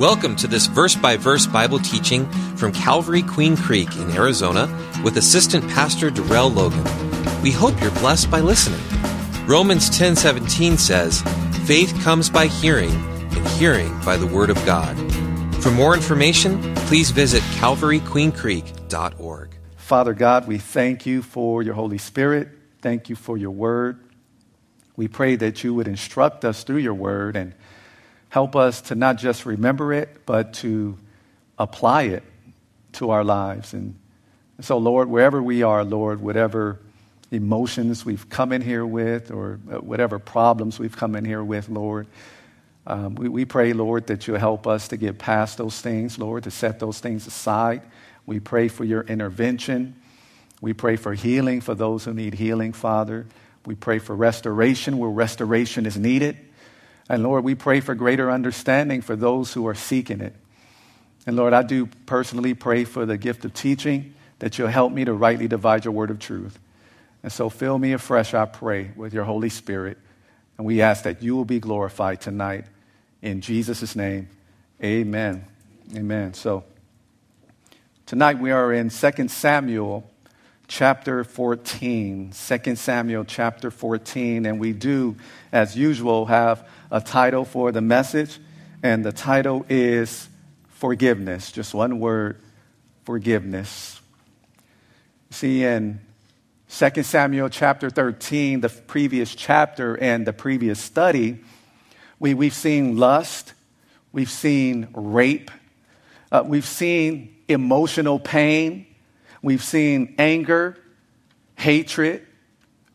Welcome to this verse by verse Bible teaching from Calvary Queen Creek in Arizona with Assistant Pastor Darrell Logan. We hope you're blessed by listening. Romans 10:17 says, "Faith comes by hearing, and hearing by the word of God." For more information, please visit calvaryqueencreek.org. Father God, we thank you for your Holy Spirit. Thank you for your word. We pray that you would instruct us through your word and Help us to not just remember it, but to apply it to our lives. And so, Lord, wherever we are, Lord, whatever emotions we've come in here with or uh, whatever problems we've come in here with, Lord, um, we, we pray, Lord, that you help us to get past those things, Lord, to set those things aside. We pray for your intervention. We pray for healing for those who need healing, Father. We pray for restoration where restoration is needed. And Lord, we pray for greater understanding for those who are seeking it. And Lord, I do personally pray for the gift of teaching that you'll help me to rightly divide your word of truth. And so fill me afresh, I pray, with your Holy Spirit. And we ask that you will be glorified tonight. In Jesus' name, amen. Amen. So tonight we are in 2 Samuel chapter 14. 2 Samuel chapter 14. And we do, as usual, have a title for the message, and the title is Forgiveness. Just one word forgiveness. See, in 2 Samuel chapter 13, the previous chapter and the previous study, we, we've seen lust, we've seen rape, uh, we've seen emotional pain, we've seen anger, hatred,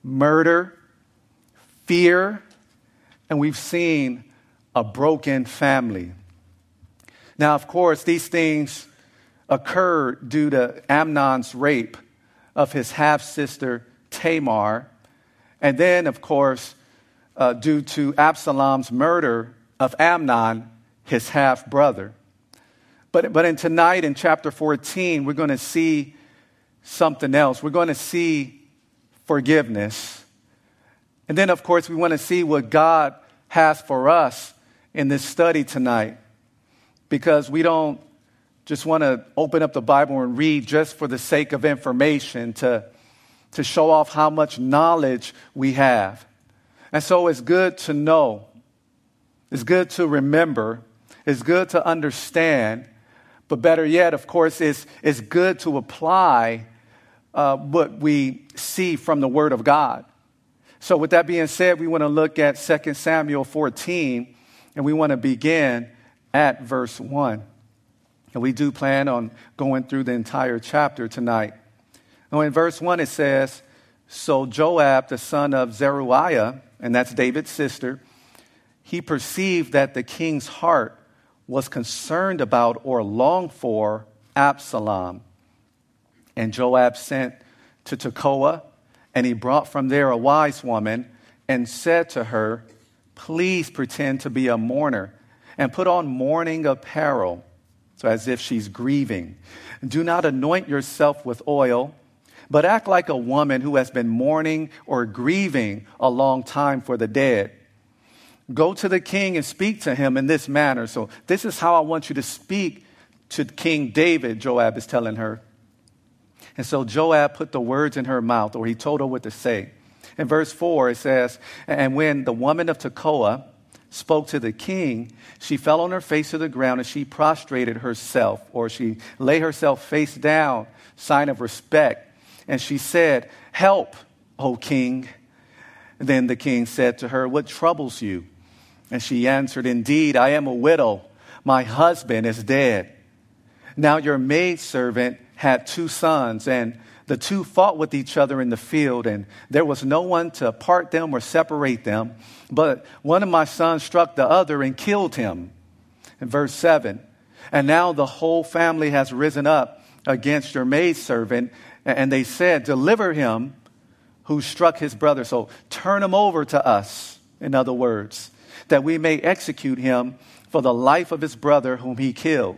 murder, fear, and we've seen a broken family. Now, of course, these things occurred due to Amnon's rape of his half sister Tamar, and then, of course, uh, due to Absalom's murder of Amnon, his half brother. But, but in tonight, in chapter 14, we're going to see something else. We're going to see forgiveness. And then, of course, we want to see what God has for us in this study tonight because we don't just want to open up the Bible and read just for the sake of information to, to show off how much knowledge we have. And so it's good to know, it's good to remember, it's good to understand, but better yet, of course, it's, it's good to apply uh, what we see from the Word of God. So, with that being said, we want to look at 2 Samuel 14, and we want to begin at verse 1. And we do plan on going through the entire chapter tonight. Now, in verse 1, it says, So Joab, the son of Zeruiah, and that's David's sister, he perceived that the king's heart was concerned about or longed for Absalom. And Joab sent to Tekoa and he brought from there a wise woman and said to her, Please pretend to be a mourner and put on mourning apparel, so as if she's grieving. Do not anoint yourself with oil, but act like a woman who has been mourning or grieving a long time for the dead. Go to the king and speak to him in this manner. So, this is how I want you to speak to King David, Joab is telling her. And so Joab put the words in her mouth, or he told her what to say. In verse 4, it says, And when the woman of Tekoa spoke to the king, she fell on her face to the ground and she prostrated herself, or she lay herself face down, sign of respect. And she said, Help, O king. then the king said to her, What troubles you? And she answered, Indeed, I am a widow. My husband is dead. Now your maidservant had two sons, and the two fought with each other in the field, and there was no one to part them or separate them. But one of my sons struck the other and killed him. In verse 7, and now the whole family has risen up against your maidservant, and they said, Deliver him who struck his brother. So turn him over to us, in other words, that we may execute him for the life of his brother whom he killed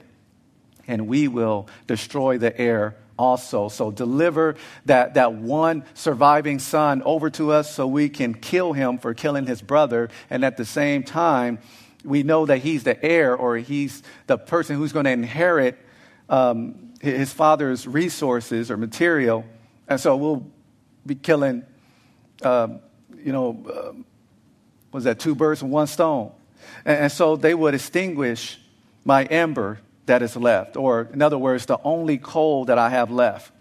and we will destroy the heir also. So deliver that, that one surviving son over to us so we can kill him for killing his brother, and at the same time, we know that he's the heir or he's the person who's going to inherit um, his father's resources or material. And so we'll be killing, um, you know, uh, was that two birds with one stone? And, and so they would extinguish my ember that is left, or in other words, the only coal that I have left.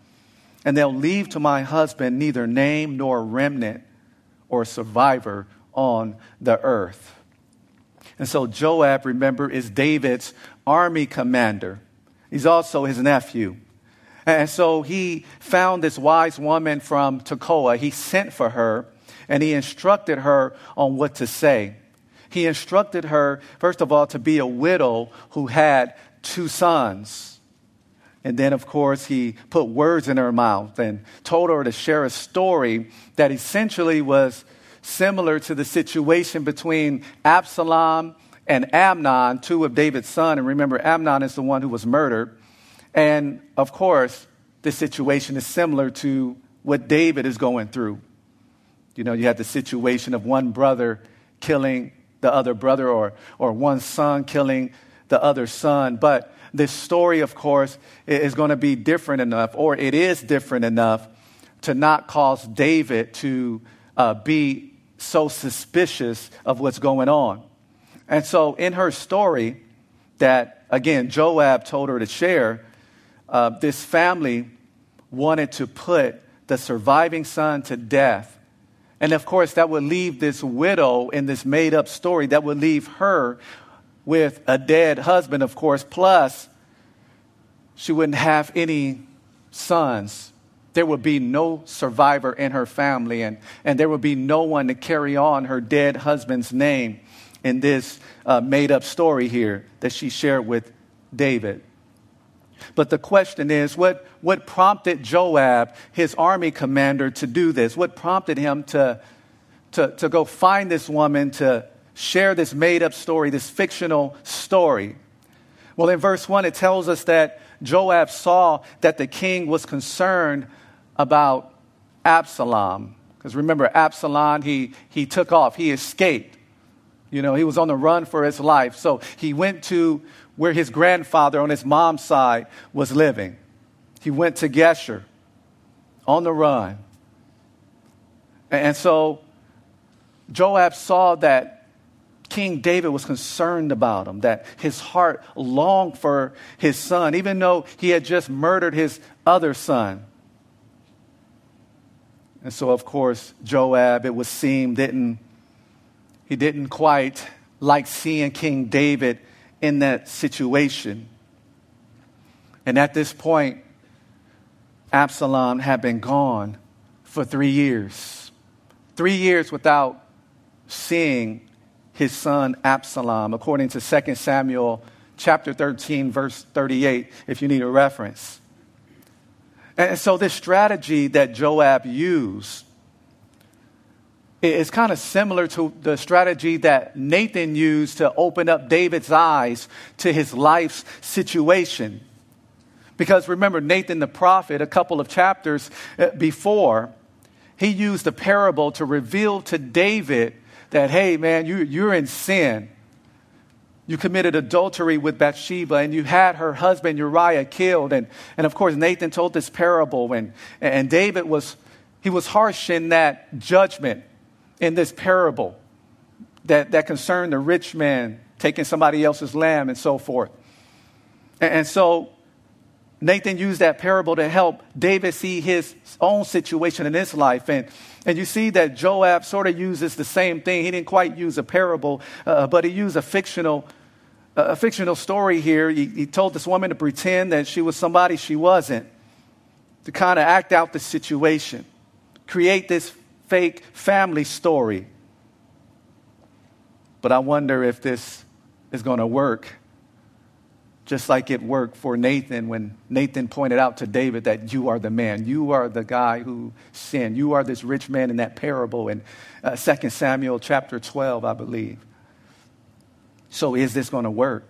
And they'll leave to my husband neither name nor remnant or survivor on the earth. And so Joab, remember, is David's army commander. He's also his nephew. And so he found this wise woman from Tekoa. He sent for her and he instructed her on what to say. He instructed her, first of all, to be a widow who had two sons. And then, of course, he put words in her mouth and told her to share a story that essentially was similar to the situation between Absalom and Amnon, two of David's sons. And remember, Amnon is the one who was murdered. And of course, the situation is similar to what David is going through. You know, you have the situation of one brother killing the other brother or, or one son killing the other son. But this story, of course, is going to be different enough, or it is different enough to not cause David to uh, be so suspicious of what's going on. And so, in her story, that again, Joab told her to share, uh, this family wanted to put the surviving son to death. And of course, that would leave this widow in this made up story, that would leave her with a dead husband, of course, plus she wouldn't have any sons there would be no survivor in her family, and, and there would be no one to carry on her dead husband's name in this uh, made up story here that she shared with David. But the question is what, what prompted Joab, his army commander, to do this? What prompted him to, to, to go find this woman to share this made up story, this fictional story? Well, in verse 1, it tells us that Joab saw that the king was concerned about Absalom. Because remember, Absalom, he, he took off, he escaped. You know, he was on the run for his life. So he went to where his grandfather on his mom's side was living. He went to Geshur on the run. And so Joab saw that King David was concerned about him, that his heart longed for his son, even though he had just murdered his other son. And so, of course, Joab, it would seem, didn't, he didn't quite like seeing King David in that situation. And at this point, Absalom had been gone for three years. Three years without seeing his son Absalom, according to 2 Samuel chapter 13, verse 38, if you need a reference. And so, this strategy that Joab used is kind of similar to the strategy that Nathan used to open up David's eyes to his life's situation. Because remember, Nathan the prophet, a couple of chapters uh, before, he used a parable to reveal to David that, hey, man, you, you're in sin. You committed adultery with Bathsheba and you had her husband Uriah killed. And, and of course, Nathan told this parable, and, and David was, he was harsh in that judgment in this parable that, that concerned the rich man taking somebody else's lamb and so forth. And, and so Nathan used that parable to help David see his own situation in his life. And, and you see that Joab sort of uses the same thing. He didn't quite use a parable, uh, but he used a fictional a fictional story here. He, he told this woman to pretend that she was somebody she wasn't, to kind of act out the situation, create this fake family story. But I wonder if this is going to work just like it worked for Nathan when Nathan pointed out to David that you are the man. You are the guy who sinned. You are this rich man in that parable in uh, 2 Samuel chapter 12, I believe. So, is this going to work?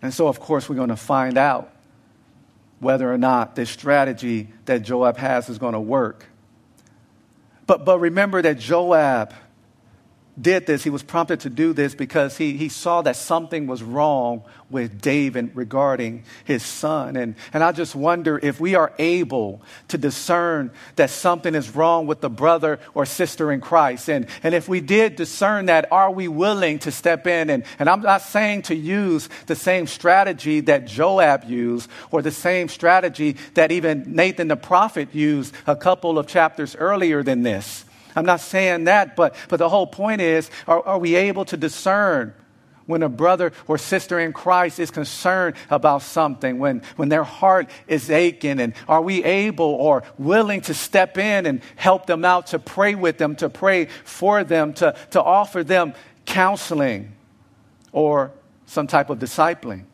And so, of course, we're going to find out whether or not this strategy that Joab has is going to work. But, but remember that Joab did this, he was prompted to do this because he, he saw that something was wrong with David regarding his son. And, and I just wonder if we are able to discern that something is wrong with the brother or sister in Christ. And, and if we did discern that, are we willing to step in? And, and I'm not saying to use the same strategy that Joab used or the same strategy that even Nathan the prophet used a couple of chapters earlier than this. I'm not saying that, but, but the whole point is are, are we able to discern when a brother or sister in Christ is concerned about something, when, when their heart is aching, and are we able or willing to step in and help them out, to pray with them, to pray for them, to, to offer them counseling or some type of discipling?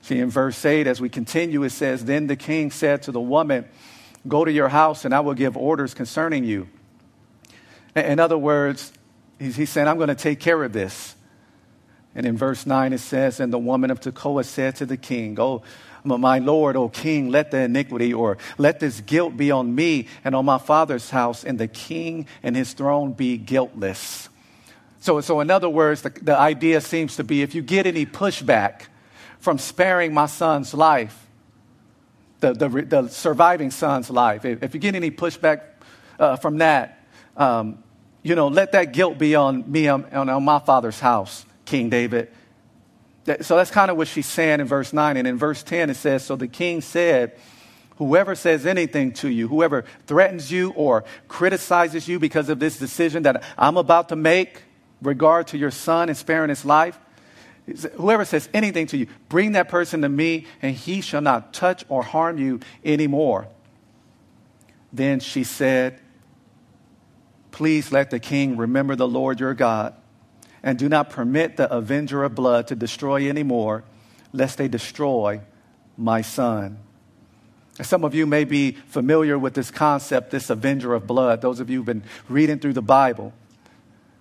See, in verse 8, as we continue, it says, Then the king said to the woman, Go to your house, and I will give orders concerning you. In other words, he's saying, I'm going to take care of this. And in verse 9 it says, And the woman of Tekoa said to the king, Oh, my Lord, O king, let the iniquity or let this guilt be on me and on my father's house, and the king and his throne be guiltless. So, so in other words, the, the idea seems to be if you get any pushback from sparing my son's life, the, the, the surviving son's life, if, you get any pushback uh, from that, um, you know, let that guilt be on me, on, on my father's house, King David. So that's kind of what she's saying in verse 9. And in verse 10, it says, So the king said, Whoever says anything to you, whoever threatens you or criticizes you because of this decision that I'm about to make regard to your son and sparing his life, Whoever says anything to you, bring that person to me, and he shall not touch or harm you anymore. Then she said, Please let the king remember the Lord your God, and do not permit the avenger of blood to destroy anymore, lest they destroy my son. Some of you may be familiar with this concept, this avenger of blood, those of you who've been reading through the Bible.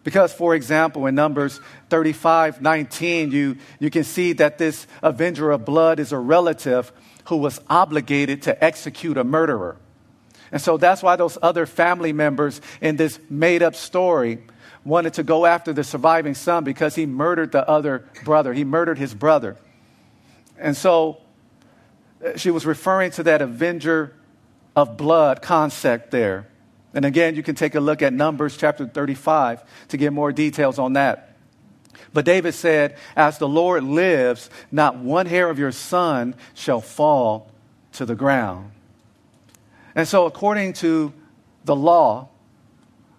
Because, for example, in Numbers 35 19, you, you can see that this avenger of blood is a relative who was obligated to execute a murderer. And so that's why those other family members in this made up story wanted to go after the surviving son because he murdered the other brother. He murdered his brother. And so uh, she was referring to that avenger of blood concept there. And again, you can take a look at Numbers chapter 35 to get more details on that. But David said, As the Lord lives, not one hair of your son shall fall to the ground. And so, according to the law,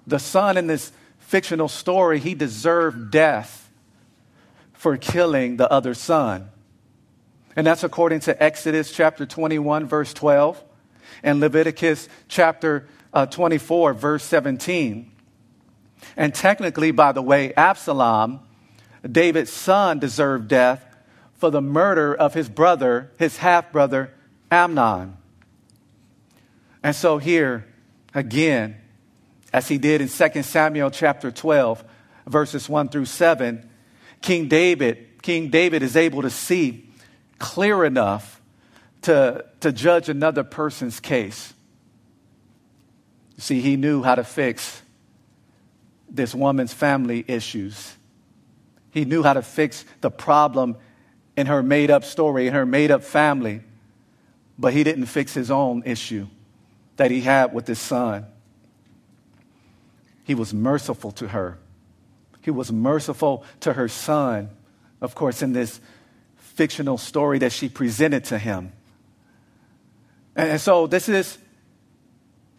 the son in this fictional story, he deserved death for killing the other son. And that's according to Exodus chapter 21, verse 12, and Leviticus chapter uh, 24, verse 17. And technically, by the way, Absalom, David's son, deserved death for the murder of his brother, his half brother, Amnon. And so, here, again, as he did in 2 Samuel chapter 12, verses 1 through 7, King David, King David is able to see clear enough to, to judge another person's case. See, he knew how to fix this woman's family issues. He knew how to fix the problem in her made up story, in her made up family. But he didn't fix his own issue that he had with his son. He was merciful to her. He was merciful to her son, of course, in this fictional story that she presented to him. And so, this is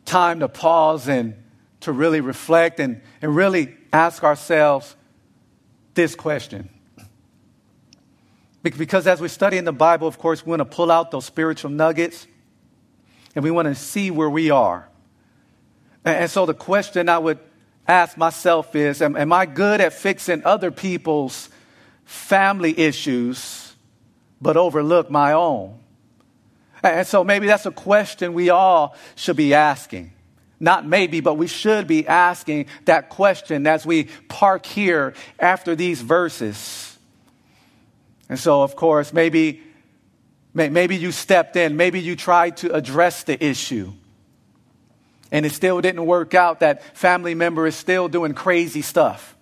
time to pause and to really reflect and, and really ask ourselves this question. Because as we study in the Bible, of course, we want to pull out those spiritual nuggets and we want to see where we are. And so the question I would ask myself is Am, am I good at fixing other people's family issues but overlook my own? And so maybe that's a question we all should be asking. Not maybe, but we should be asking that question as we park here after these verses. And so, of course, maybe, maybe you stepped in, maybe you tried to address the issue. and it still didn't work out, that family member is still doing crazy stuff.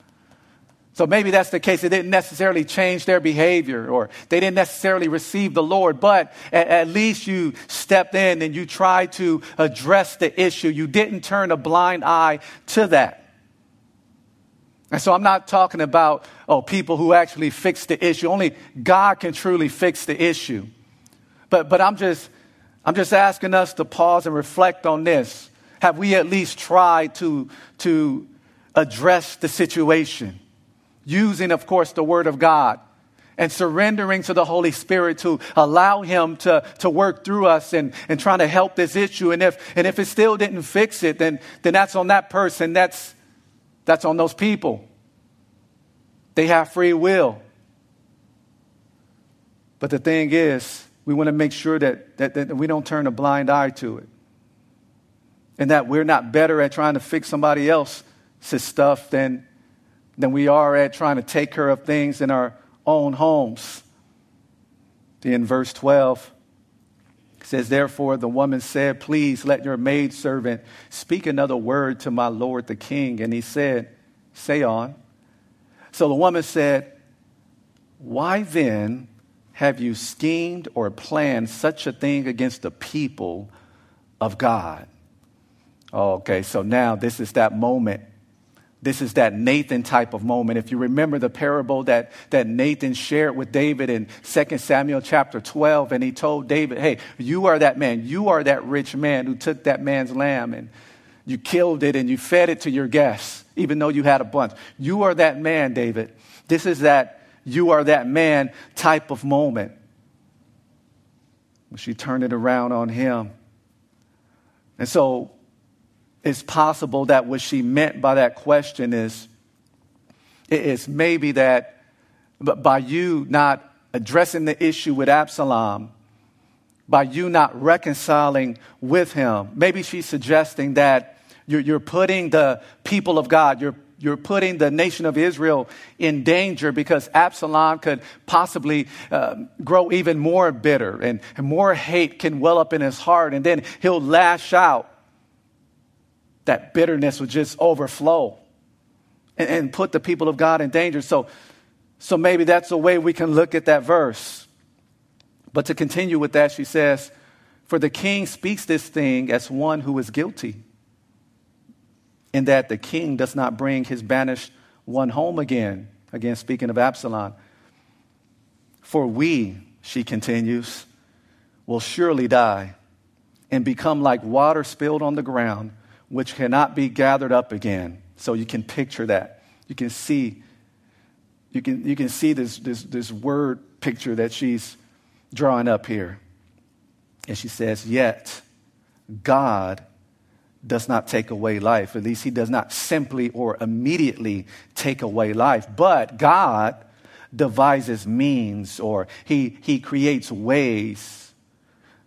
So maybe that's the case. It didn't necessarily change their behavior or they didn't necessarily receive the Lord, but at, at, least you stepped in and you tried to address the issue. You didn't turn a blind eye to that. And so I'm not talking about, oh, people who actually fix the issue. Only God can truly fix the issue. But, but I'm just, I'm just asking us to pause and reflect on this. Have we at least tried to, to address the situation? Using, of course, the Word of God and surrendering to the Holy Spirit to allow Him to, to work through us and, and trying to help this issue. And if, and if it still didn't fix it, then, then that's on that person. That's, that's on those people. They have free will. But the thing is, we want to make sure that, that, that we don't turn a blind eye to it. And that we're not better at trying to fix somebody else's stuff than than we are at trying to take care of things in our own homes. In verse 12, it says, Therefore the woman said, Please let your maidservant speak another word to my lord the king. And he said, Say on. So the woman said, Why then have you schemed or planned such a thing against the people of God? okay, so now this is that moment this is that Nathan type of moment. If you remember the parable that, that Nathan shared with David in 2 Samuel chapter 12, and he told David, Hey, you are that man. You are that rich man who took that man's lamb and you killed it and you fed it to your guests, even though you had a bunch. You are that man, David. This is that you are that man type of moment. She turned it around on him. And so it's possible that what she meant by that question is, is maybe that by you not addressing the issue with Absalom, by you not reconciling with him, maybe she's suggesting that you're, you're putting the people of God, you're you're putting the nation of Israel in danger because Absalom could possibly uh, grow even more bitter and, and more hate can well up in his heart. And then he'll lash out that bitterness would just overflow and, and put the people of God in danger. So, so maybe that's a way we can look at that verse. But to continue with that, she says, For the king speaks this thing as one who is guilty, in that the king does not bring his banished one home again. Again, speaking of Absalom. For we, she continues, will surely die and become like water spilled on the ground which cannot be gathered up again. So you can picture that. You can see, you can, you can see this, this, this word picture that she's drawing up here. And she says, Yet God does not take away life. At least He does not simply or immediately take away life. But God devises means or He, he creates ways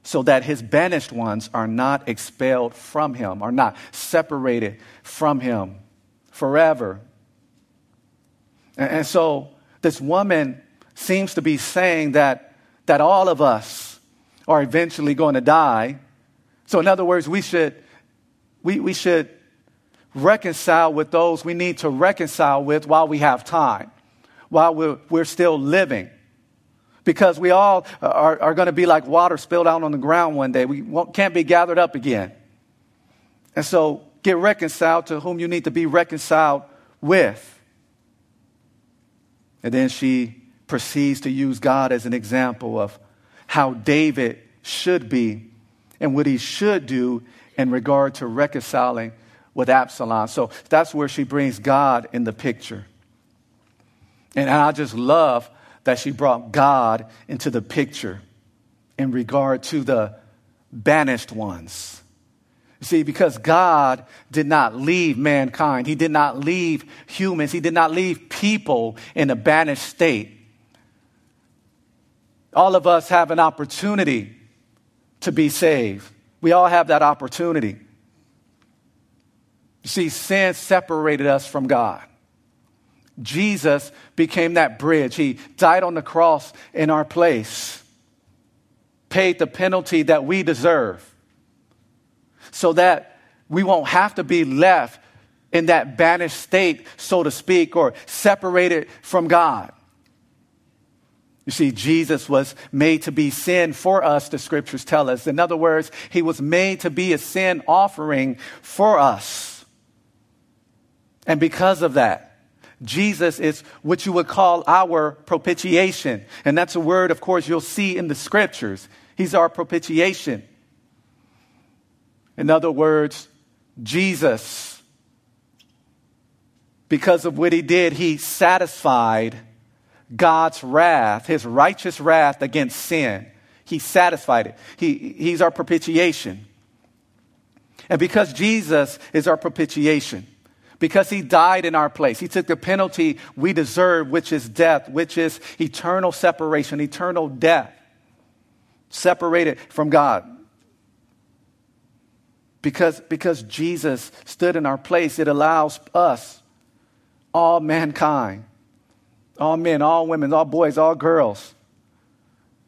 so that his banished ones are not expelled from him, are not separated from him forever. And, so this woman seems to be saying that, that all of us are eventually going to die. So, in other words, we should, we, we should reconcile with those we need to reconcile with while we have time, while we're, we're still living because we all uh, are, are going to be like water spilled out on the ground one day. We can't be gathered up again. And so get reconciled to whom you need to be reconciled with. And then she proceeds to use God as an example of how David should be and what he should do in regard to reconciling with Absalom. So that's where she brings God in the picture. And I just love that she brought God into the picture in regard to the banished ones. You See, because God did not leave mankind, He did not leave humans, He did not leave people in a banished state. All of us have an opportunity to be saved. We all have that opportunity. You see, sin separated us from God. Jesus became that bridge. He died on the cross in our place, paid the penalty that we deserve, so that we won't have to be left in that banished state, so to speak, or separated from God. You see, Jesus was made to be sin for us, the scriptures tell us. In other words, he was made to be a sin offering for us. And because of that, Jesus is what you would call our propitiation. And that's a word, of course, you'll see in the scriptures. He's our propitiation. In other words, Jesus, because of what he did, he satisfied God's wrath, his righteous wrath against sin. He satisfied it. He, he's our propitiation. And because Jesus is our propitiation, because he died in our place, he took the penalty we deserve, which is death, which is eternal separation, eternal death, separated from God. Because, because Jesus stood in our place, it allows us, all mankind, all men, all women, all boys, all girls.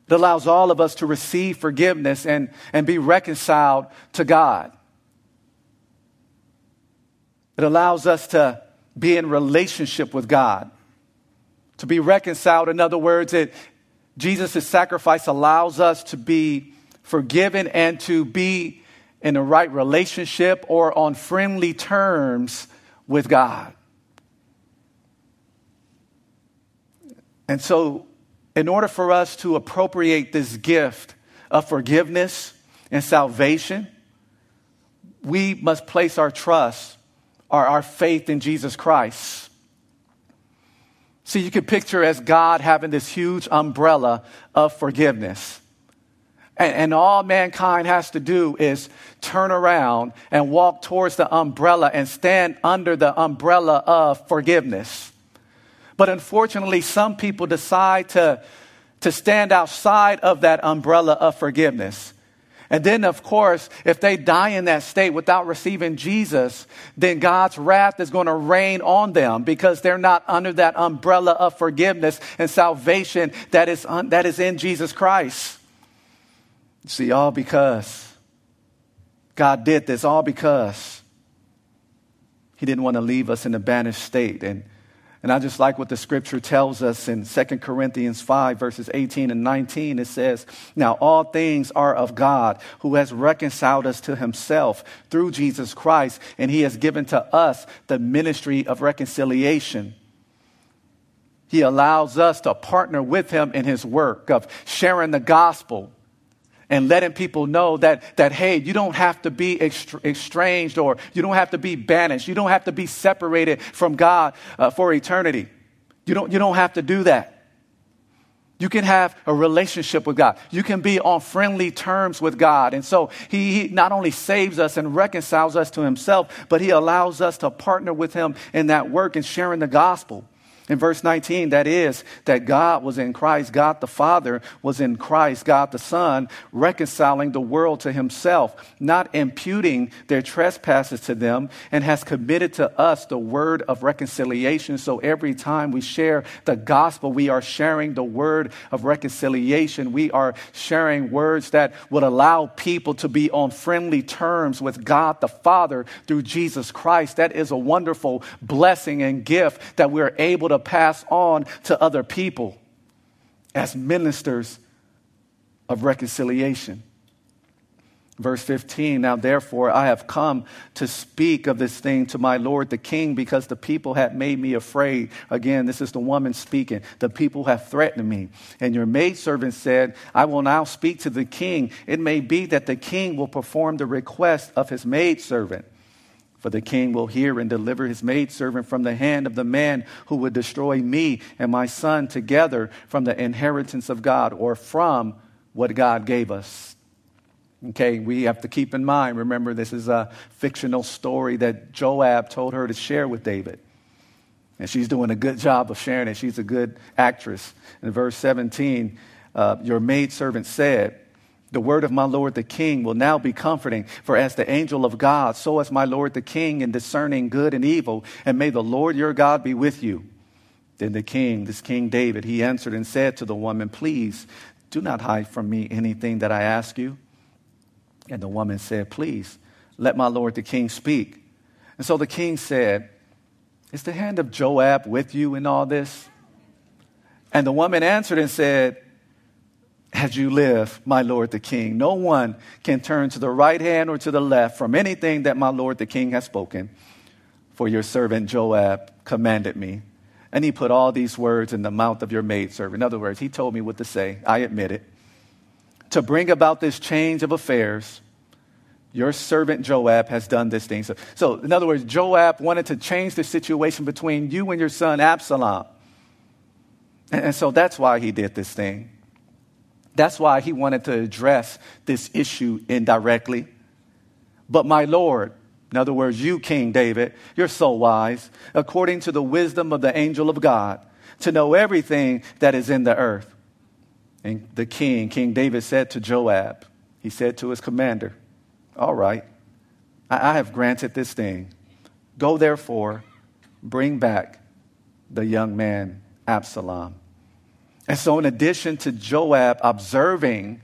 It allows all of us to receive forgiveness and, and be reconciled to God. It allows us to be in relationship with God, to be reconciled. In other words, it, Jesus' sacrifice allows us to be forgiven and to be in the right relationship or on friendly terms with God. And so, in order for us to appropriate this gift of forgiveness and salvation, we must place our trust or our faith in Jesus Christ. See, you can picture as God having this huge umbrella of forgiveness. And, and, all mankind has to do is turn around and walk towards the umbrella and stand under the umbrella of forgiveness. But unfortunately, some people decide to, to stand outside of that umbrella of forgiveness. And then, of course, if they die in that state without receiving Jesus, then God's wrath is going to rain on them because they're not under that umbrella of forgiveness and salvation that is, un- that is in Jesus Christ. See, all because God did this, all because He didn't want to leave us in a banished state. And and I just like what the scripture tells us in 2 Corinthians 5, verses 18 and 19. It says, Now all things are of God, who has reconciled us to himself through Jesus Christ, and he has given to us the ministry of reconciliation. He allows us to partner with him in his work of sharing the gospel and letting people know that, that hey, you don't have to be estranged or you don't have to be banished. You don't have to be separated from God uh, for eternity. You don't, you don't have to do that. You can have a relationship with God. You can be on friendly terms with God. And so he, he, not only saves us and reconciles us to himself, but he allows us to partner with him in that work and sharing the gospel. In verse 19, that is, that God was in Christ, God the Father was in Christ, God the Son, reconciling the world to himself, not imputing their trespasses to them, and has committed to us the word of reconciliation. So every time we share the gospel, we are sharing the word of reconciliation. We are sharing words that would allow people to be on friendly terms with God the Father through Jesus Christ. That is a wonderful blessing and gift that we're able to pass on to other people as ministers of reconciliation. Verse 15, now therefore I have come to speak of this thing to my Lord the king because the people have made me afraid. Again, this is the woman speaking. The people have threatened me. And your maidservant said, I will now speak to the king. It may be that the king will perform the request of his maidservant. For the king will hear and deliver his maidservant from the hand of the man who would destroy me and my son together from the inheritance of God or from what God gave us. Okay, we have to keep in mind, remember, this is a fictional story that Joab told her to share with David. And she's doing a good job of sharing it. She's a good actress. In verse 17, uh, your maidservant said, the word of my Lord the King will now be comforting, for as the angel of God, so is my Lord the King in discerning good and evil, and may the Lord your God be with you. Then the king, this King David, he answered and said to the woman, Please do not hide from me anything that I ask you. And the woman said, Please, let my lord the king speak. And so the king said, Is the hand of Joab with you in all this? And the woman answered and said, As you live, my lord the king, no one can turn to the right hand or to the left from anything that my lord the king has spoken, for your servant Joab commanded me. And he put all these words in the mouth of your maidservant. In other words, he told me what to say. I admit it. To bring about this change of affairs, your servant Joab has done this thing. So, so, in other words, Joab wanted to change the situation between you and your son Absalom. And, and so that's why he did this thing. That's why he wanted to address this issue indirectly. But my Lord, in other words, you, King David, you're so wise, according to the wisdom of the angel of God, to know everything that is in the earth. And the king, King David, said to Joab, he said to his commander, All right, I have granted this thing. Go therefore, bring back the young man Absalom. And so, in addition to Joab observing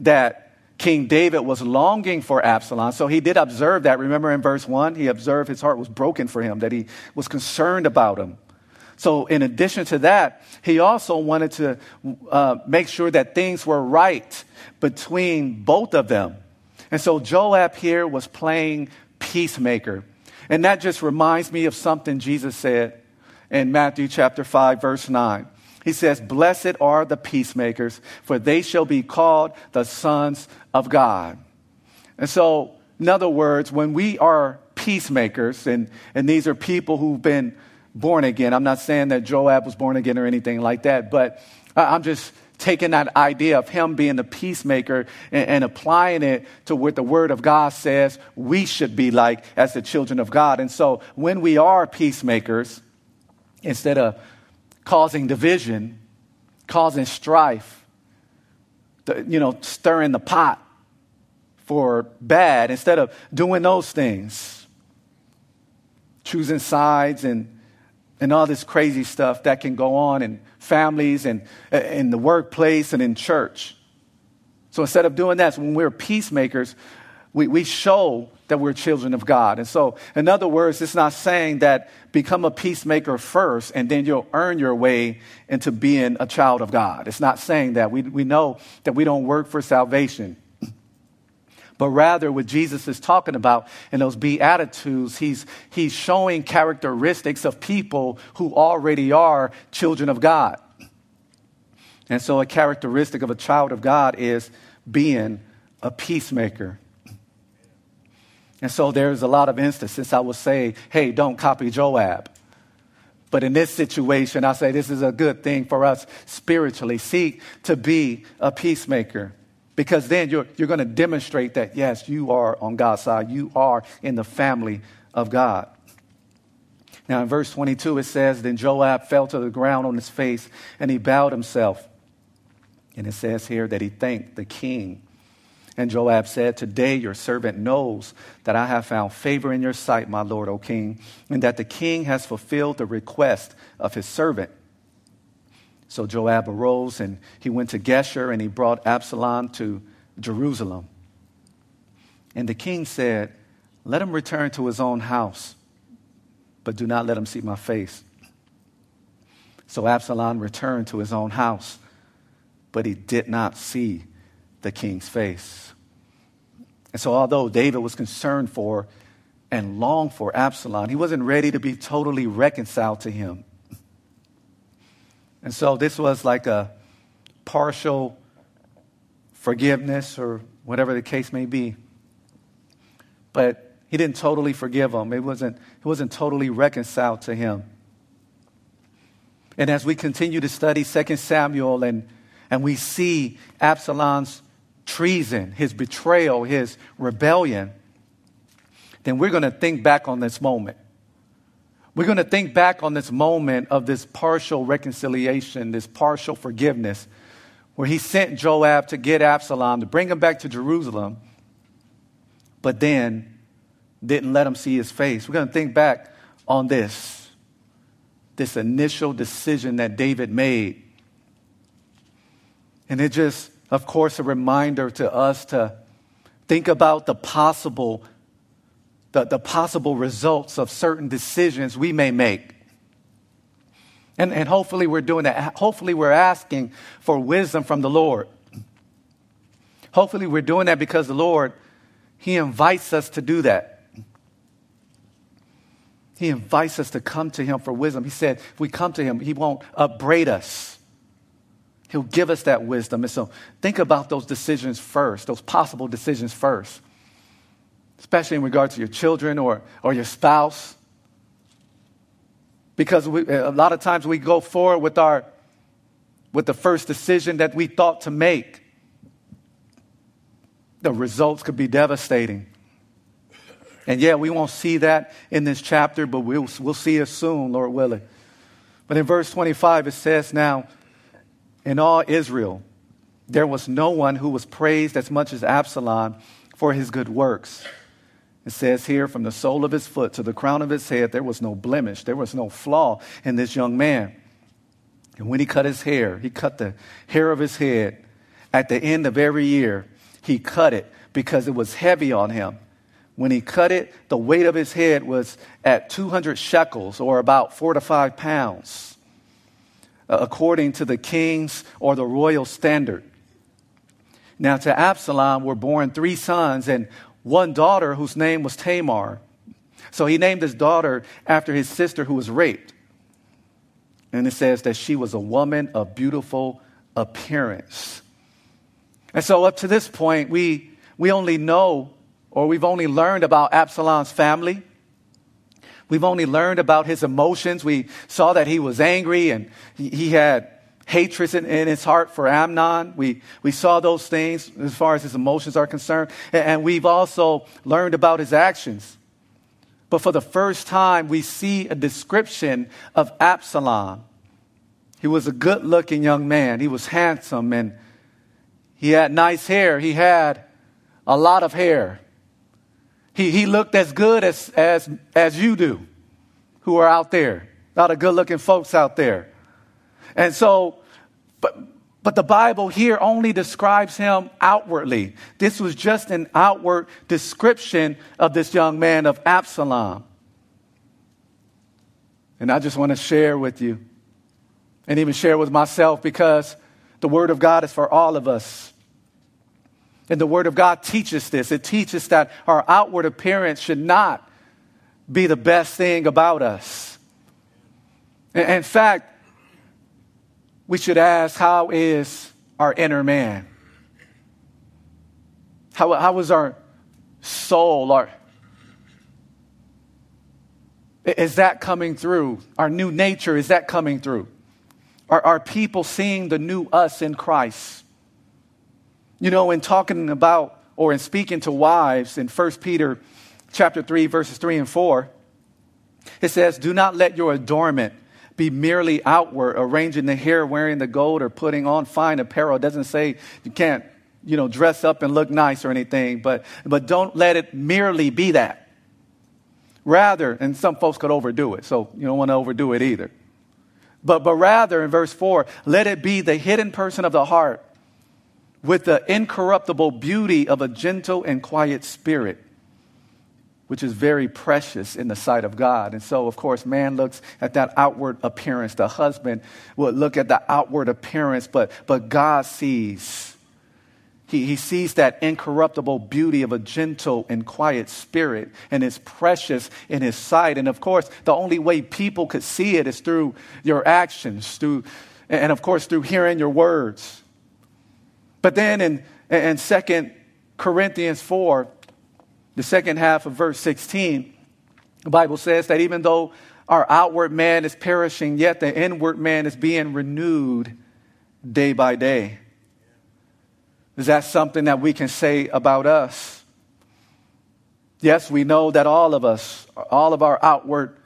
that King David was longing for Absalom. So he did observe that. Remember in verse 1, he observed his heart was broken for him, that he was concerned about him. So, in addition to that, he also wanted to uh, make sure that things were right between both of them. And so, Joab here was playing peacemaker. And that just reminds me of something Jesus said in Matthew chapter 5, verse 9. He says, Blessed are the peacemakers, for they shall be called the sons of God. And so, in other words, when we are peacemakers, and, and these are people who've been born again, I'm not saying that Joab was born again or anything like that, but I'm just taking that idea of him being the peacemaker and, and, applying it to what the Word of God says we should be like as the children of God. And so when we are peacemakers, instead of causing division, causing strife, you know, stirring the pot for bad instead of doing those things, choosing sides and and all this crazy stuff that can go on in families and in the workplace and in church. So instead of doing that, when we're peacemakers, we, we show that we're children of God. And so, in other words, it's not saying that become a peacemaker first and then you'll earn your way into being a child of God. It's not saying that. We, we know that we don't work for salvation. But rather, what Jesus is talking about in those Beatitudes, he's, he's showing characteristics of people who already are children of God. And so, a characteristic of a child of God is being a peacemaker. And so there's a lot of instances I will say, hey, don't copy Joab. But in this situation, I say this is a good thing for us spiritually. Seek to be a peacemaker because then you're, you're going to demonstrate that, yes, you are on God's side. You are in the family of God. Now, in verse 22, it says, Then Joab fell to the ground on his face and he bowed himself. And it says here that he thanked the king and Joab said, Today your servant knows that I have found favor in your sight, my lord, O king, and that the king has fulfilled the request of his servant. So Joab arose and he went to Geshur and he brought Absalom to Jerusalem. And the king said, Let him return to his own house, but do not let him see my face. So Absalom returned to his own house, but he did not see the king's face. And so, although David was concerned for and longed for Absalom, he wasn't ready to be totally reconciled to him. And so, this was like a partial forgiveness or whatever the case may be. But he didn't totally forgive him, it wasn't, he wasn't totally reconciled to him. And as we continue to study 2 Samuel and, and we see Absalom's treason, his betrayal, his rebellion, then we're going to think back on this moment. We're going to think back on this moment of this partial reconciliation, this partial forgiveness, where he sent Joab to get Absalom, to bring him back to Jerusalem, but then didn't let him see his face. We're going to think back on this, this initial decision that David made. And it just of course, a reminder to us to think about the possible the, the possible results of certain decisions we may make. And, and hopefully we're doing that. Hopefully we're asking for wisdom from the Lord. Hopefully we're doing that because the Lord, He invites us to do that. He invites us to come to Him for wisdom. He said, if we come to Him, He won't upbraid us. He'll give us that wisdom. And so think about those decisions first, those possible decisions first, especially in regard to your children or, or your spouse. Because we, a lot of times we go forward with, our, with the first decision that we thought to make. The results could be devastating. And yeah, we won't see that in this chapter, but we'll, we'll see it soon, Lord willing. But in verse 25, it says, Now, in all Israel, there was no one who was praised as much as Absalom for his good works. It says here, from the sole of his foot to the crown of his head, there was no blemish, there was no flaw in this young man. And when he cut his hair, he cut the hair of his head. At the end of every year, he cut it because it was heavy on him when he cut it, the weight of his head was at 200 shekels, or about four to five pounds, Uh, according to the king's or the royal standard. Now, to Absalom were born three sons and one daughter whose name was Tamar. So he named his daughter after his sister who was raped. And it says that she was a woman of beautiful appearance. And so, up to this point, we, we only know or we've only learned about Absalom's family. We've only learned about his emotions. We saw that he was angry and he, had hatred in, in, his heart for Amnon. We, we saw those things as far as his emotions are concerned. And, and we've also learned about his actions. But for the first time, we see a description of Absalom. He was a good looking young man. He was handsome and he had nice hair. He had a lot of hair. He, he looked as good as, as, as you do, who are out there. A lot of good looking folks out there. And so, but, but the Bible here only describes him outwardly. This was just an outward description of this young man of Absalom. And I just want to share with you and even share with myself because the Word of God is for all of us. And the Word of God teaches this. It teaches that our outward appearance should not be the best thing about us. In fact, we should ask, how is our inner man? How, how is our soul? Our, is that coming through? Our new nature, is that coming through? Are, are people seeing the new us in Christ? You know, in talking about or in speaking to wives in 1 Peter chapter 3 verses 3 and 4, it says, "Do not let your adornment be merely outward, arranging the hair, wearing the gold, or putting on fine apparel." It doesn't say you can't, you know, dress up and look nice or anything, but but don't let it merely be that. Rather, and some folks could overdo it, so you don't want to overdo it either. But but rather, in verse 4, let it be the hidden person of the heart with the incorruptible beauty of a gentle and quiet spirit, which is very precious in the sight of God. And so, of course, man looks at that outward appearance. The husband will look at the outward appearance, but, but God sees. He, he sees that incorruptible beauty of a gentle and quiet spirit, and it's precious in his sight. And of course, the only way people could see it is through your actions, through, and of course, through hearing your words. But then in, in 2 Corinthians 4, the second half of verse 16, the Bible says that even though our outward man is perishing, yet the inward man is being renewed day by day. Is that something that we can say about us? Yes, we know that all of us, all of our outward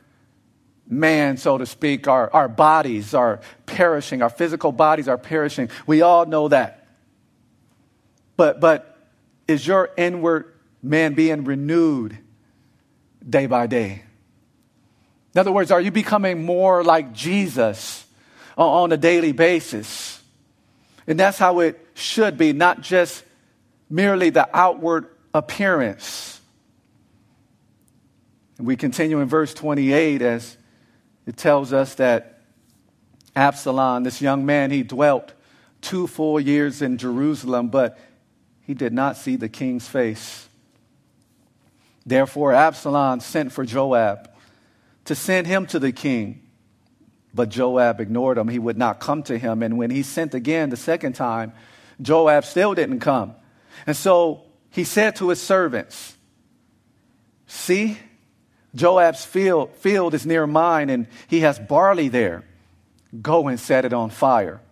man, so to speak, our, our bodies are perishing, our physical bodies are perishing. We all know that. But, but is your inward man being renewed day by day? In other words, are you becoming more like Jesus on a daily basis? And that's how it should be, not just merely the outward appearance. And we continue in verse 28 as it tells us that Absalom, this young man, he dwelt two full years in Jerusalem, but he did not see the king's face. Therefore, Absalom sent for Joab to send him to the king. But Joab ignored him. He would not come to him. And when he sent again the second time, Joab still didn't come. And so he said to his servants, See, Joab's field, field is near mine, and he has barley there. Go and set it on fire.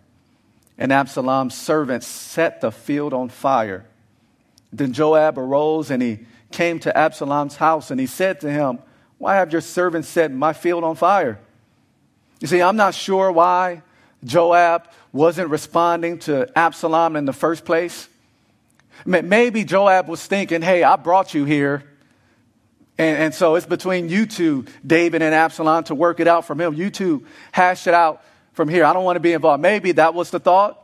And Absalom's servants set the field on fire. Then Joab arose and he came to Absalom's house and he said to him, Why have your servants set my field on fire? You see, I'm not sure why Joab wasn't responding to Absalom in the first place. Maybe Joab was thinking, Hey, I brought you here and, and, so it's between you two, David and Absalom, to work it out from him. You two hash it out from here. I don't want to be involved. Maybe that was the thought.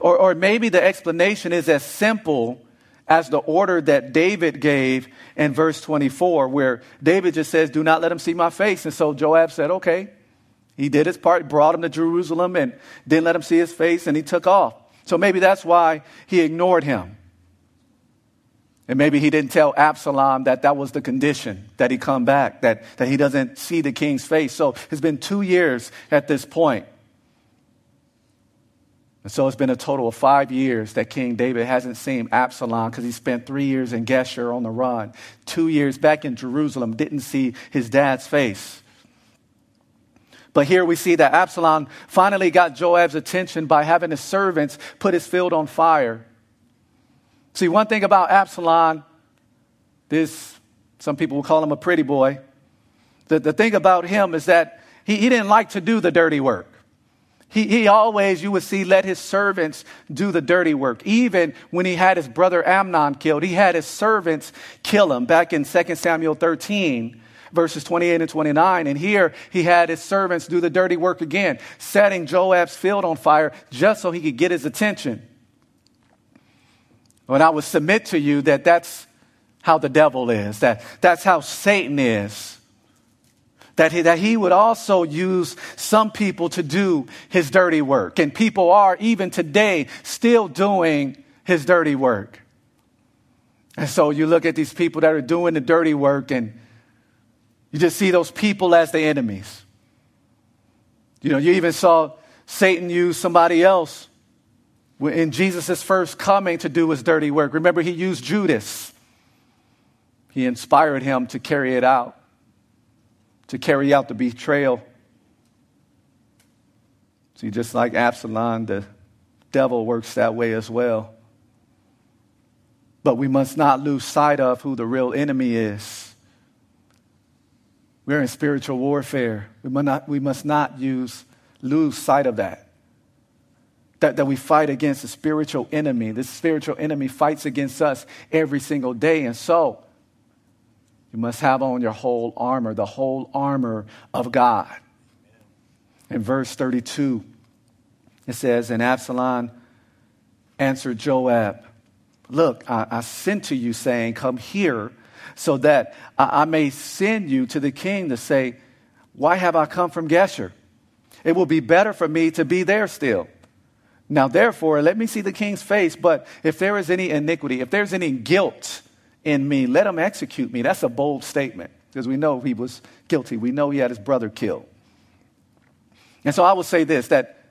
Or, or maybe the explanation is as simple as the order that David gave in verse 24, where David just says, Do not let him see my face. And so Joab said, Okay. He did his part, brought him to Jerusalem, and didn't let him see his face, and he took off. So maybe that's why he ignored him. And maybe he didn't tell Absalom that that was the condition, that he come back, that, that he doesn't see the king's face. So it's been two years at this point. And so it's been a total of five years that King David hasn't seen Absalom because he spent three years in Geshur on the run. Two years back in Jerusalem, didn't see his dad's face. But here we see that Absalom finally got Joab's attention by having his servants put his field on fire. See, one thing about Absalom, this, some people will call him a pretty boy. The, the thing about him is that he, he didn't like to do the dirty work. He, he always, you would see, let his servants do the dirty work. Even when he had his brother Amnon killed, he had his servants kill him. Back in 2 Samuel 13, verses 28 and 29. And here he had his servants do the dirty work again, setting Joab's field on fire just so he could get his attention. And I would submit to you that that's how the devil is, that that's how Satan is. That he, that he would also use some people to do his dirty work. And people are, even today, still doing his dirty work. And so you look at these people that are doing the dirty work and you just see those people as the enemies. You know, you even saw Satan use somebody else in Jesus' first coming to do his dirty work. Remember, he used Judas. He inspired him to carry it out, to carry out the betrayal. See, just like Absalom, the devil works that way as well. But we must not lose sight of who the real enemy is. We're in spiritual warfare. We must not, we must not use, lose sight of that that, that we fight against a spiritual enemy. This spiritual enemy fights against us every single day. And so, you must have on your whole armor, the whole armor of God. In verse 32, it says, And Absalom answered Joab, Look, I, I sent to you saying, Come here, so that I, I may send you to the king to say, Why have I come from Geshur? It will be better for me to be there still. Now, therefore, let me see the king's face, but if there is any iniquity, if there's any guilt in me, let him execute me. That's a bold statement because we know he was guilty. We know he had his brother killed. And so I will say this that,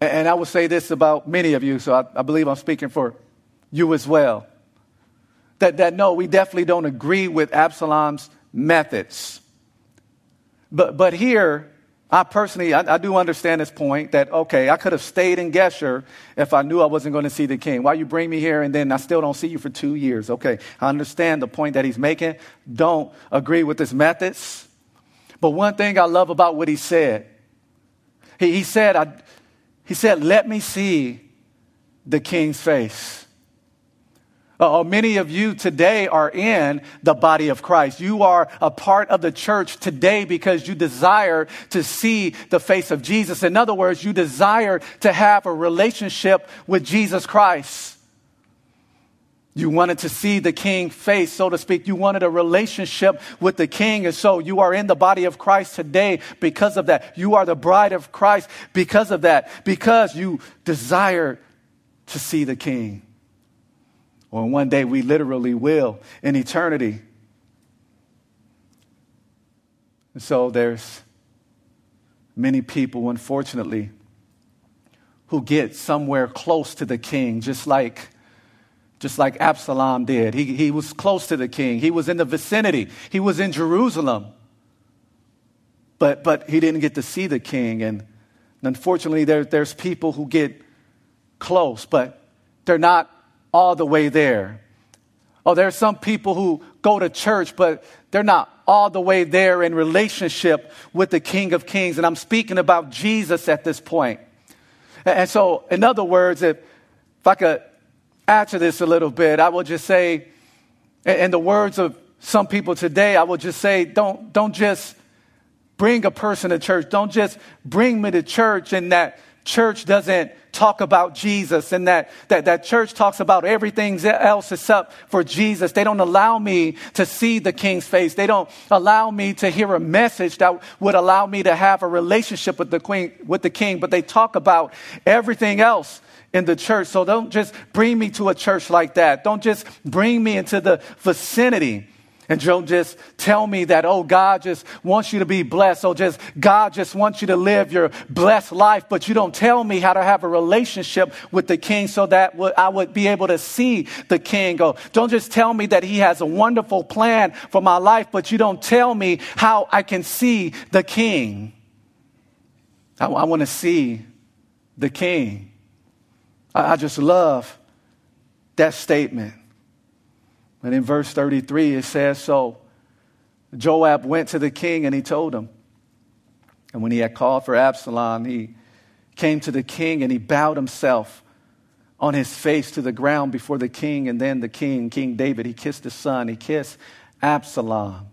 and I will say this about many of you, so I, I believe I'm speaking for you as well. That, that no, we definitely don't agree with Absalom's methods. But, but here, I personally, I, I, do understand this point that, okay, I could have stayed in Geshur if I knew I wasn't going to see the king. Why you bring me here and then I still don't see you for two years? Okay, I understand the point that he's making. Don't agree with his methods. But one thing I love about what he said, he, he said, I, he said, let me see the king's face. Uh, many of you today are in the body of Christ. You are a part of the church today because you desire to see the face of Jesus. In other words, you desire to have a relationship with Jesus Christ. You wanted to see the king face, so to speak. You wanted a relationship with the king. And so you are in the body of Christ today because of that. You are the bride of Christ because of that, because you desire to see the king. Or one day we literally will in eternity. And so there's many people, unfortunately, who get somewhere close to the king, just like, just like Absalom did. He, he was close to the king, he was in the vicinity, he was in Jerusalem. But, but he didn't get to see the king. And unfortunately, there, there's people who get close, but they're not all the way there. Oh, there are some people who go to church, but they're not all the way there in relationship with the King of Kings. And I'm speaking about Jesus at this point. And so, in other words, if, if I could add to this a little bit, I will just say, in the words of some people today, I will just say, don't, don't just bring a person to church. Don't just bring me to church and that church doesn't talk about Jesus and that, that, that church talks about everything else except for Jesus. They don't allow me to see the king's face. They don't allow me to hear a message that would allow me to have a relationship with the queen, with the king, but they talk about everything else in the church. So don't just bring me to a church like that. Don't just bring me into the vicinity and don't just tell me that, oh, God just wants you to be blessed. Oh, just God just wants you to live your blessed life, but you don't tell me how to have a relationship with the king so that I would be able to see the king. Oh, don't just tell me that he has a wonderful plan for my life, but you don't tell me how I can see the king. I, I want to see the king. I, I just love that statement. And in verse 33, it says, So Joab went to the king and he told him. And when he had called for Absalom, he came to the king and he bowed himself on his face to the ground before the king. And then the king, King David, he kissed his son, he kissed Absalom.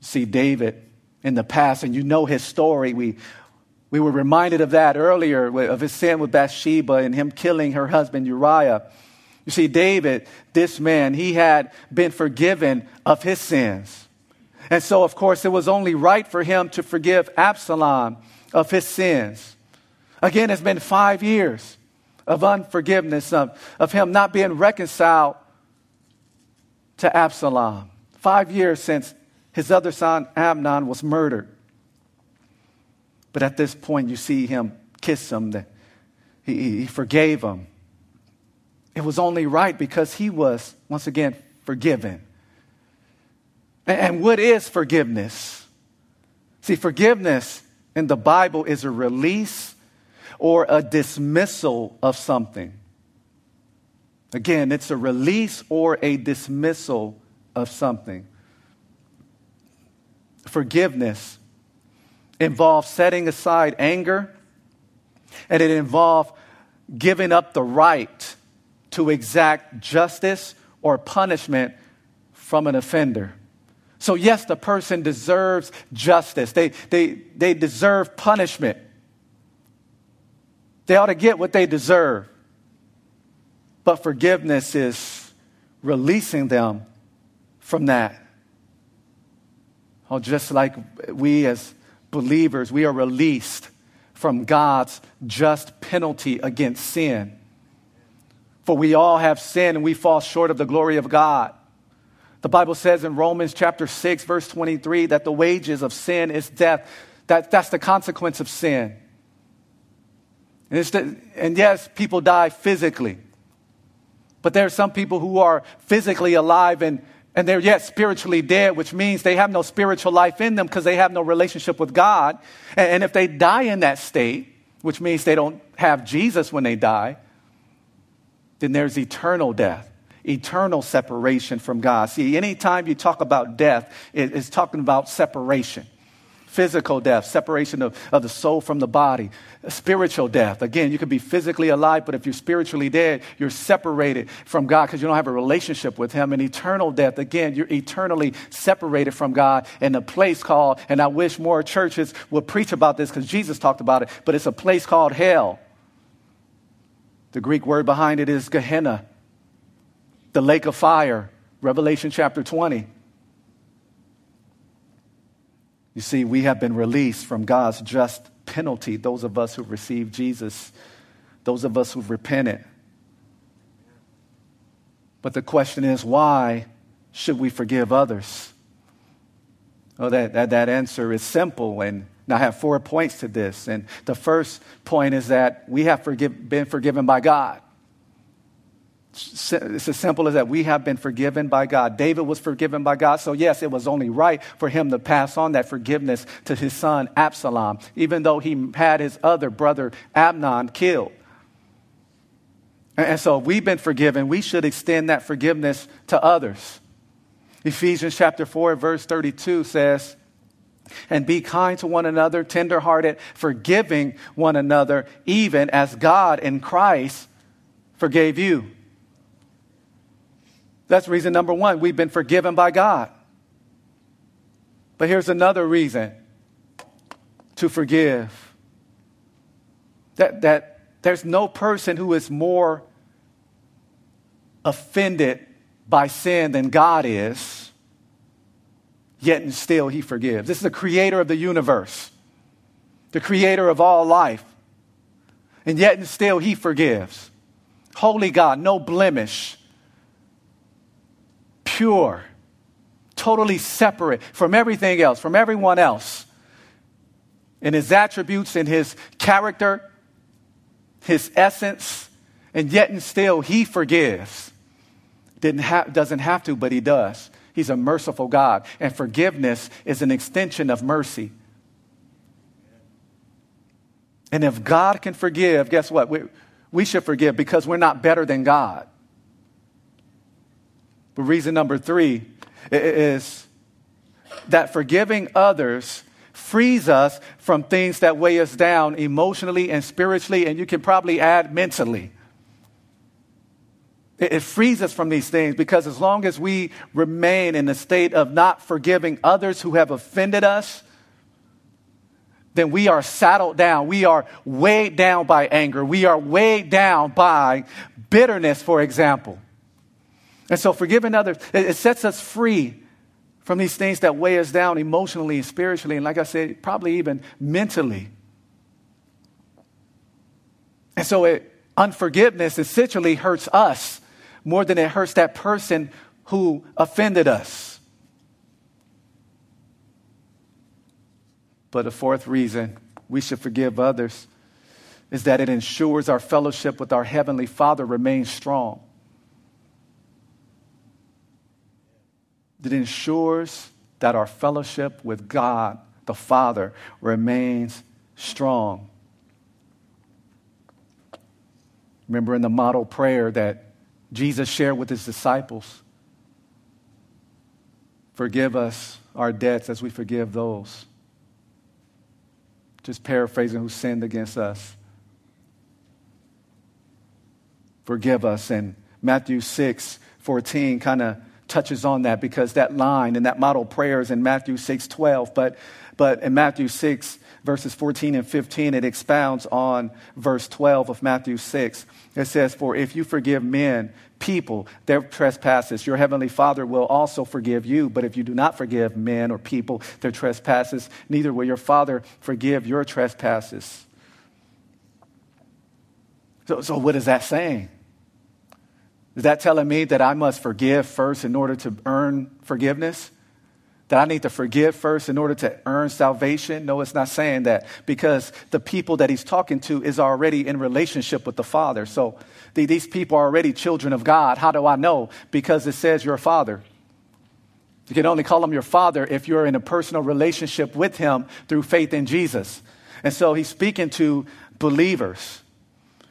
See, David in the past, and you know his story. We, we were reminded of that earlier, of his sin with Bathsheba and him killing her husband Uriah. You see, David, this man, he had been forgiven of his sins. And so, of course, it was only right for him to forgive Absalom of his sins. Again, it's been five years of unforgiveness, of, of him not being reconciled to Absalom. Five years since his other son, Amnon, was murdered. But at this point, you see him kiss him, he, he forgave him. It was only right because he was, once again, forgiven. And what is forgiveness? See, forgiveness in the Bible is a release or a dismissal of something. Again, it's a release or a dismissal of something. Forgiveness involves setting aside anger, and it involves giving up the right to exact justice or punishment from an offender. So, yes, the person deserves justice, they, they, they deserve punishment. They ought to get what they deserve. But forgiveness is releasing them from that. Oh, just like we as believers, we are released from God's just penalty against sin. For we all have sinned and we fall short of the glory of God. The Bible says in Romans chapter 6, verse 23, that the wages of sin is death. That, that's the consequence of sin. And, the, and yes, people die physically. But there are some people who are physically alive and, and they're yet spiritually dead, which means they have no spiritual life in them because they have no relationship with God. And, and if they die in that state, which means they don't have Jesus when they die, then there's eternal death, eternal separation from God. See, anytime you talk about death, it's talking about separation. Physical death, separation of, of the soul from the body. Spiritual death. Again, you could be physically alive, but if you're spiritually dead, you're separated from God because you don't have a relationship with Him. And eternal death, again, you're eternally separated from God in a place called, and I wish more churches would preach about this because Jesus talked about it, but it's a place called hell. The Greek word behind it is Gehenna, the lake of fire, Revelation chapter 20. You see, we have been released from God's just penalty, those of us who've received Jesus, those of us who've repented. But the question is, why should we forgive others? Well, that, that, that answer is simple, and I have four points to this. And the first point is that we have forgive, been forgiven by God. It's as simple as that. We have been forgiven by God. David was forgiven by God. So, yes, it was only right for him to pass on that forgiveness to his son Absalom, even though he had his other brother Amnon killed. And so, if we've been forgiven. We should extend that forgiveness to others. Ephesians chapter 4, verse 32 says, and be kind to one another, tenderhearted, forgiving one another, even as God in Christ forgave you. That's reason number one. We've been forgiven by God. But here's another reason to forgive that, that there's no person who is more offended by sin than God is, yet and still he forgives. This is the creator of the universe, the creator of all life, and yet and still he forgives. Holy God, no blemish pure, totally separate from everything else, from everyone else. In his attributes, in his character, his essence, and yet and still he forgives. Ha- doesn't have to, but he does. He's a merciful God, and forgiveness is an extension of mercy. And if God can forgive, guess what? We, we should forgive because we're not better than God. But reason number three is that forgiving others frees us from things that weigh us down emotionally and spiritually, and you can probably add mentally. It, frees us from these things because as long as we remain in a state of not forgiving others who have offended us, then we are saddled down. We are weighed down by anger. We are weighed down by bitterness, for example. And so forgiving others, it, sets us free from these things that weigh us down emotionally and spiritually, and like I said, probably even mentally. And so it, unforgiveness essentially hurts us more than it hurts that person who offended us. But the fourth reason we should forgive others is that it ensures our fellowship with our Heavenly Father remains strong. It ensures that our fellowship with God, the Father, remains strong. Remember in the model prayer that Jesus shared with his disciples Forgive us our debts as we forgive those. Just paraphrasing who sinned against us. Forgive us. And Matthew 6 14 kind of touches on that because that line and that model prayer is in Matthew 6 12. But, but in Matthew 6, verses 14 and 15, it expounds on verse 12 of Matthew 6. It says, For if you forgive men, people, their trespasses, your heavenly Father will also forgive you. But if you do not forgive men or people their trespasses, neither will your Father forgive your trespasses. So, so what is that saying? Is that telling me that I must forgive first in order to earn forgiveness? That I need to forgive first in order to earn salvation? No, it's not saying that because the people that he's talking to is already in relationship with the Father. So these people are already children of God. How do I know? Because it says your Father. You can only call him your Father if you're in a personal relationship with him through faith in Jesus. And so he's speaking to believers.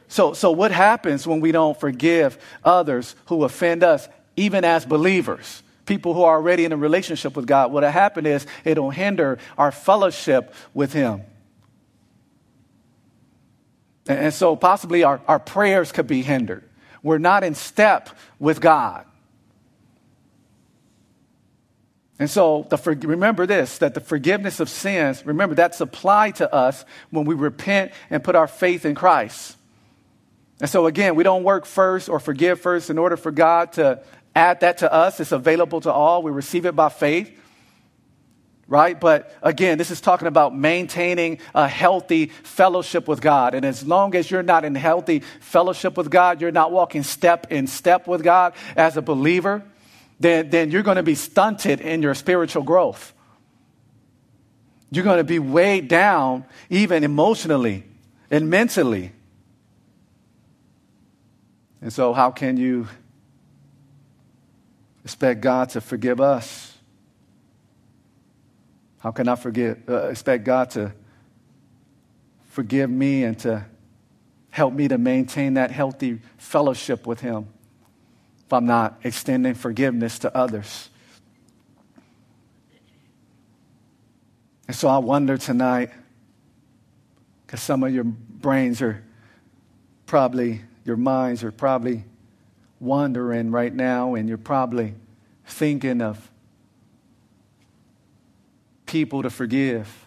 So, so what happens when we don't forgive others who offend us, even as believers? People who are already in a relationship with God, what'll happen is it'll hinder our fellowship with Him. And, so possibly our, our prayers could be hindered. We're not in step with God. And so, the, remember this that the forgiveness of sins, remember, that's applied to us when we repent and put our faith in Christ. And so, again, we don't work first or forgive first in order for God to add that to us. It's available to all. We receive it by faith right? But again, this is talking about maintaining a healthy fellowship with God. And as long as you're not in healthy fellowship with God, you're not walking step in step with God as a believer, then, then you're going to be stunted in your spiritual growth. You're going to be weighed down, even emotionally and mentally. And so, how can you expect God to forgive us? How can I forgive, uh, expect God to forgive me and to help me to maintain that healthy fellowship with Him if I'm not extending forgiveness to others? And so I wonder tonight, because some of your brains are probably, your minds are probably wandering right now, and you're probably thinking of people to forgive.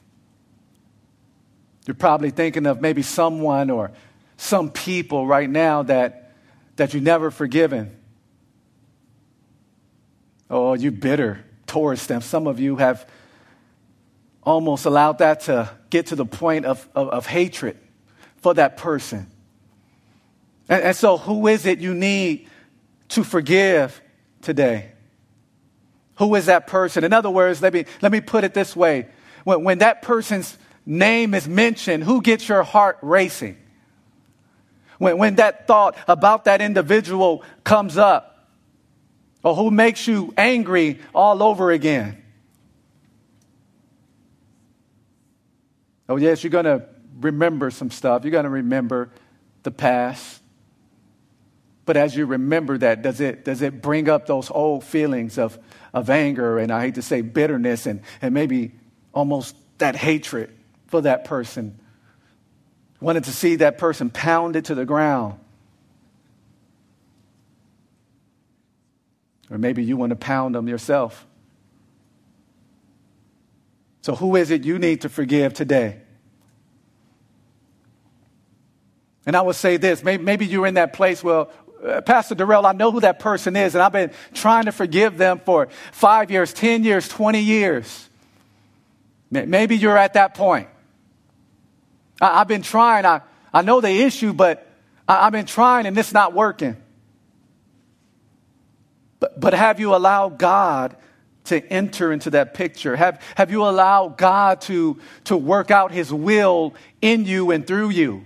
You're probably thinking of maybe someone or some people right now that, that you never forgiven. Oh, you bitter towards them. Some of you have almost allowed that to get to the point of, of, of hatred for that person. And, and so, who is it you need to forgive today? Who is that person? In other words, let me, let me put it this way. When, when that person's name is mentioned, who gets your heart racing? When, when that thought about that individual comes up, or who makes you angry all over again? Oh, yes, you're going to remember some stuff. You're going to remember the past. But as you remember that, does it, does it bring up those old feelings of, of anger and I hate to say bitterness and, and maybe almost that hatred for that person. Wanted to see that person pounded to the ground. Or maybe you want to pound them yourself. So, who is it you need to forgive today? And I would say this maybe, you're in that place where Uh, Pastor Darrell, I know who that person is, and I've been trying to forgive them for five years, 10 years, 20 years. Maybe you're at that point. I, have been trying. I, I know the issue, but I, I've been trying and it's not working. But, but have you allowed God to enter into that picture? Have, have you allowed God to, to work out His will in you and through you?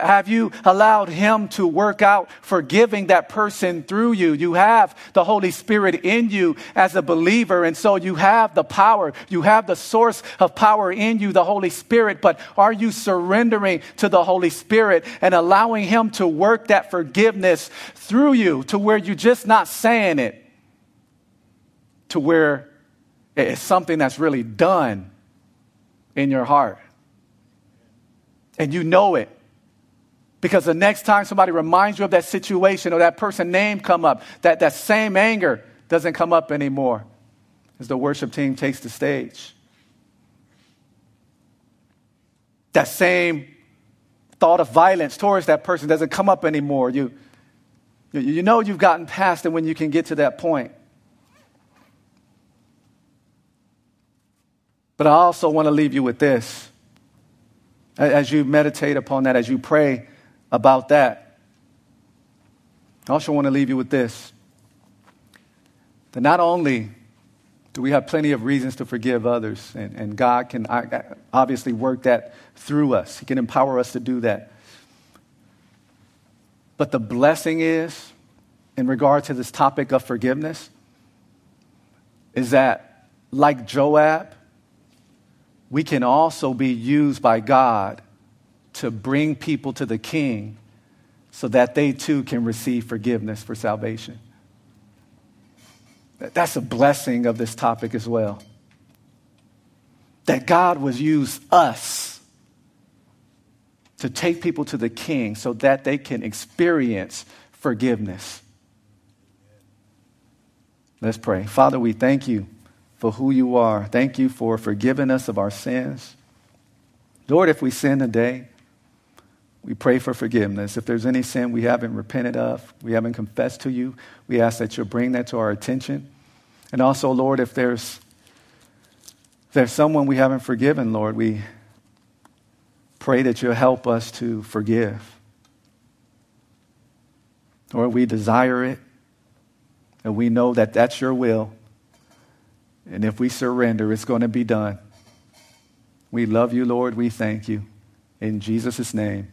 Have you allowed Him to work out forgiving that person through you? You have the Holy Spirit in you as a believer, and so you have the power. You have the source of power in you, the Holy Spirit. But are you surrendering to the Holy Spirit and allowing Him to work that forgiveness through you to where you're just not saying it, to where it's something that's really done in your heart? And you know it because the next time somebody reminds you of that situation or that person name come up, that, that same anger doesn't come up anymore as the worship team takes the stage. That same thought of violence towards that person doesn't come up anymore. You, you know you've gotten past it when you can get to that point. But I also want to leave you with this. As you meditate upon that, as you pray, about that. I also want to leave you with this that not only do we have plenty of reasons to forgive others, and, and God can obviously work that through us, He can empower us to do that. But the blessing is, in regard to this topic of forgiveness, is that, like Joab, we can also be used by God to bring people to the king so that they too can receive forgiveness for salvation. That's a blessing of this topic as well. That God was use us to take people to the king so that they can experience forgiveness. Let's pray. Father, we thank you for who you are. Thank you for forgiving us of our sins. Lord, if we sin today, we pray for forgiveness. If there's any sin we haven't repented of, we haven't confessed to you, we ask that you'll bring that to our attention. And also, Lord, if there's, if there's someone we haven't forgiven, Lord, we pray that you'll help us to forgive. Lord, we desire it, and we know that that's your will. And if we surrender, it's going to be done. We love you, Lord. We thank you. In Jesus' name,